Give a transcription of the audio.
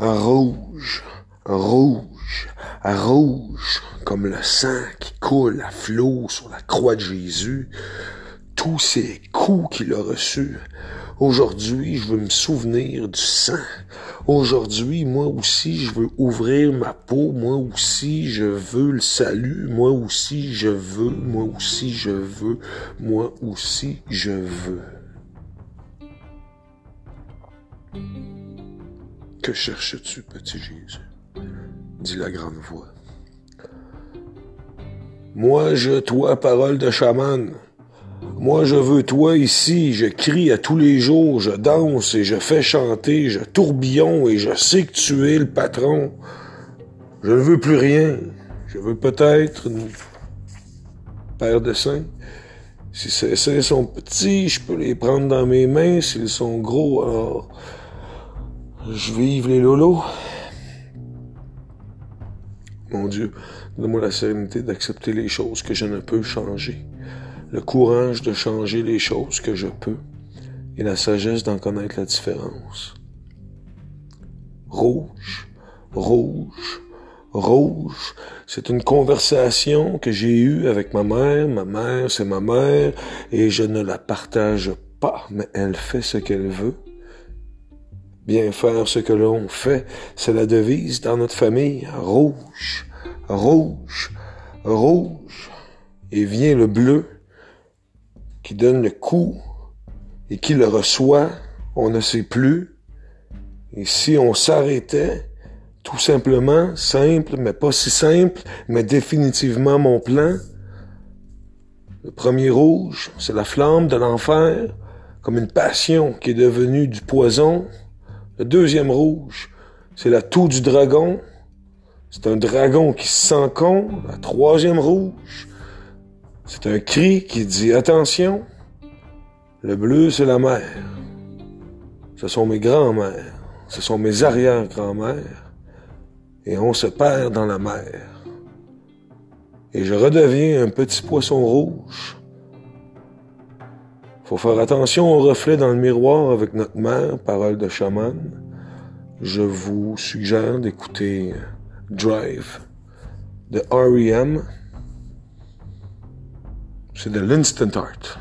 rouge, rouge, rouge, comme le sang qui coule à flot sur la croix de Jésus, tous ces coups qu'il a reçus. Aujourd'hui, je veux me souvenir du sang. Aujourd'hui, moi aussi, je veux ouvrir ma peau. Moi aussi, je veux le salut. Moi aussi, je veux. Moi aussi, je veux. Moi aussi, je veux. Que cherches-tu, petit Jésus? dit la grande voix. Moi, je, toi, parole de chaman. Moi, je veux toi ici, je crie à tous les jours, je danse et je fais chanter, je tourbillon et je sais que tu es le patron. Je ne veux plus rien. Je veux peut-être une paire de seins. Si ces seins sont petits, je peux les prendre dans mes mains. S'ils sont gros, alors je vive les lolos. Mon Dieu, donne-moi la sérénité d'accepter les choses que je ne peux changer, le courage de changer les choses que je peux et la sagesse d'en connaître la différence. Rouge, rouge, rouge. C'est une conversation que j'ai eue avec ma mère. Ma mère, c'est ma mère et je ne la partage pas, mais elle fait ce qu'elle veut. Bien faire ce que l'on fait, c'est la devise dans notre famille. Rouge, rouge, rouge. Et vient le bleu qui donne le coup et qui le reçoit, on ne sait plus. Et si on s'arrêtait, tout simplement, simple, mais pas si simple, mais définitivement mon plan, le premier rouge, c'est la flamme de l'enfer, comme une passion qui est devenue du poison, le deuxième rouge, c'est la toux du dragon. C'est un dragon qui se sent con. La troisième rouge, c'est un cri qui dit attention. Le bleu, c'est la mer. Ce sont mes grands-mères. Ce sont mes arrière-grands-mères. Et on se perd dans la mer. Et je redeviens un petit poisson rouge faut faire attention au reflet dans le miroir avec notre mère, parole de chaman. Je vous suggère d'écouter Drive de R.E.M. C'est de l'instant art.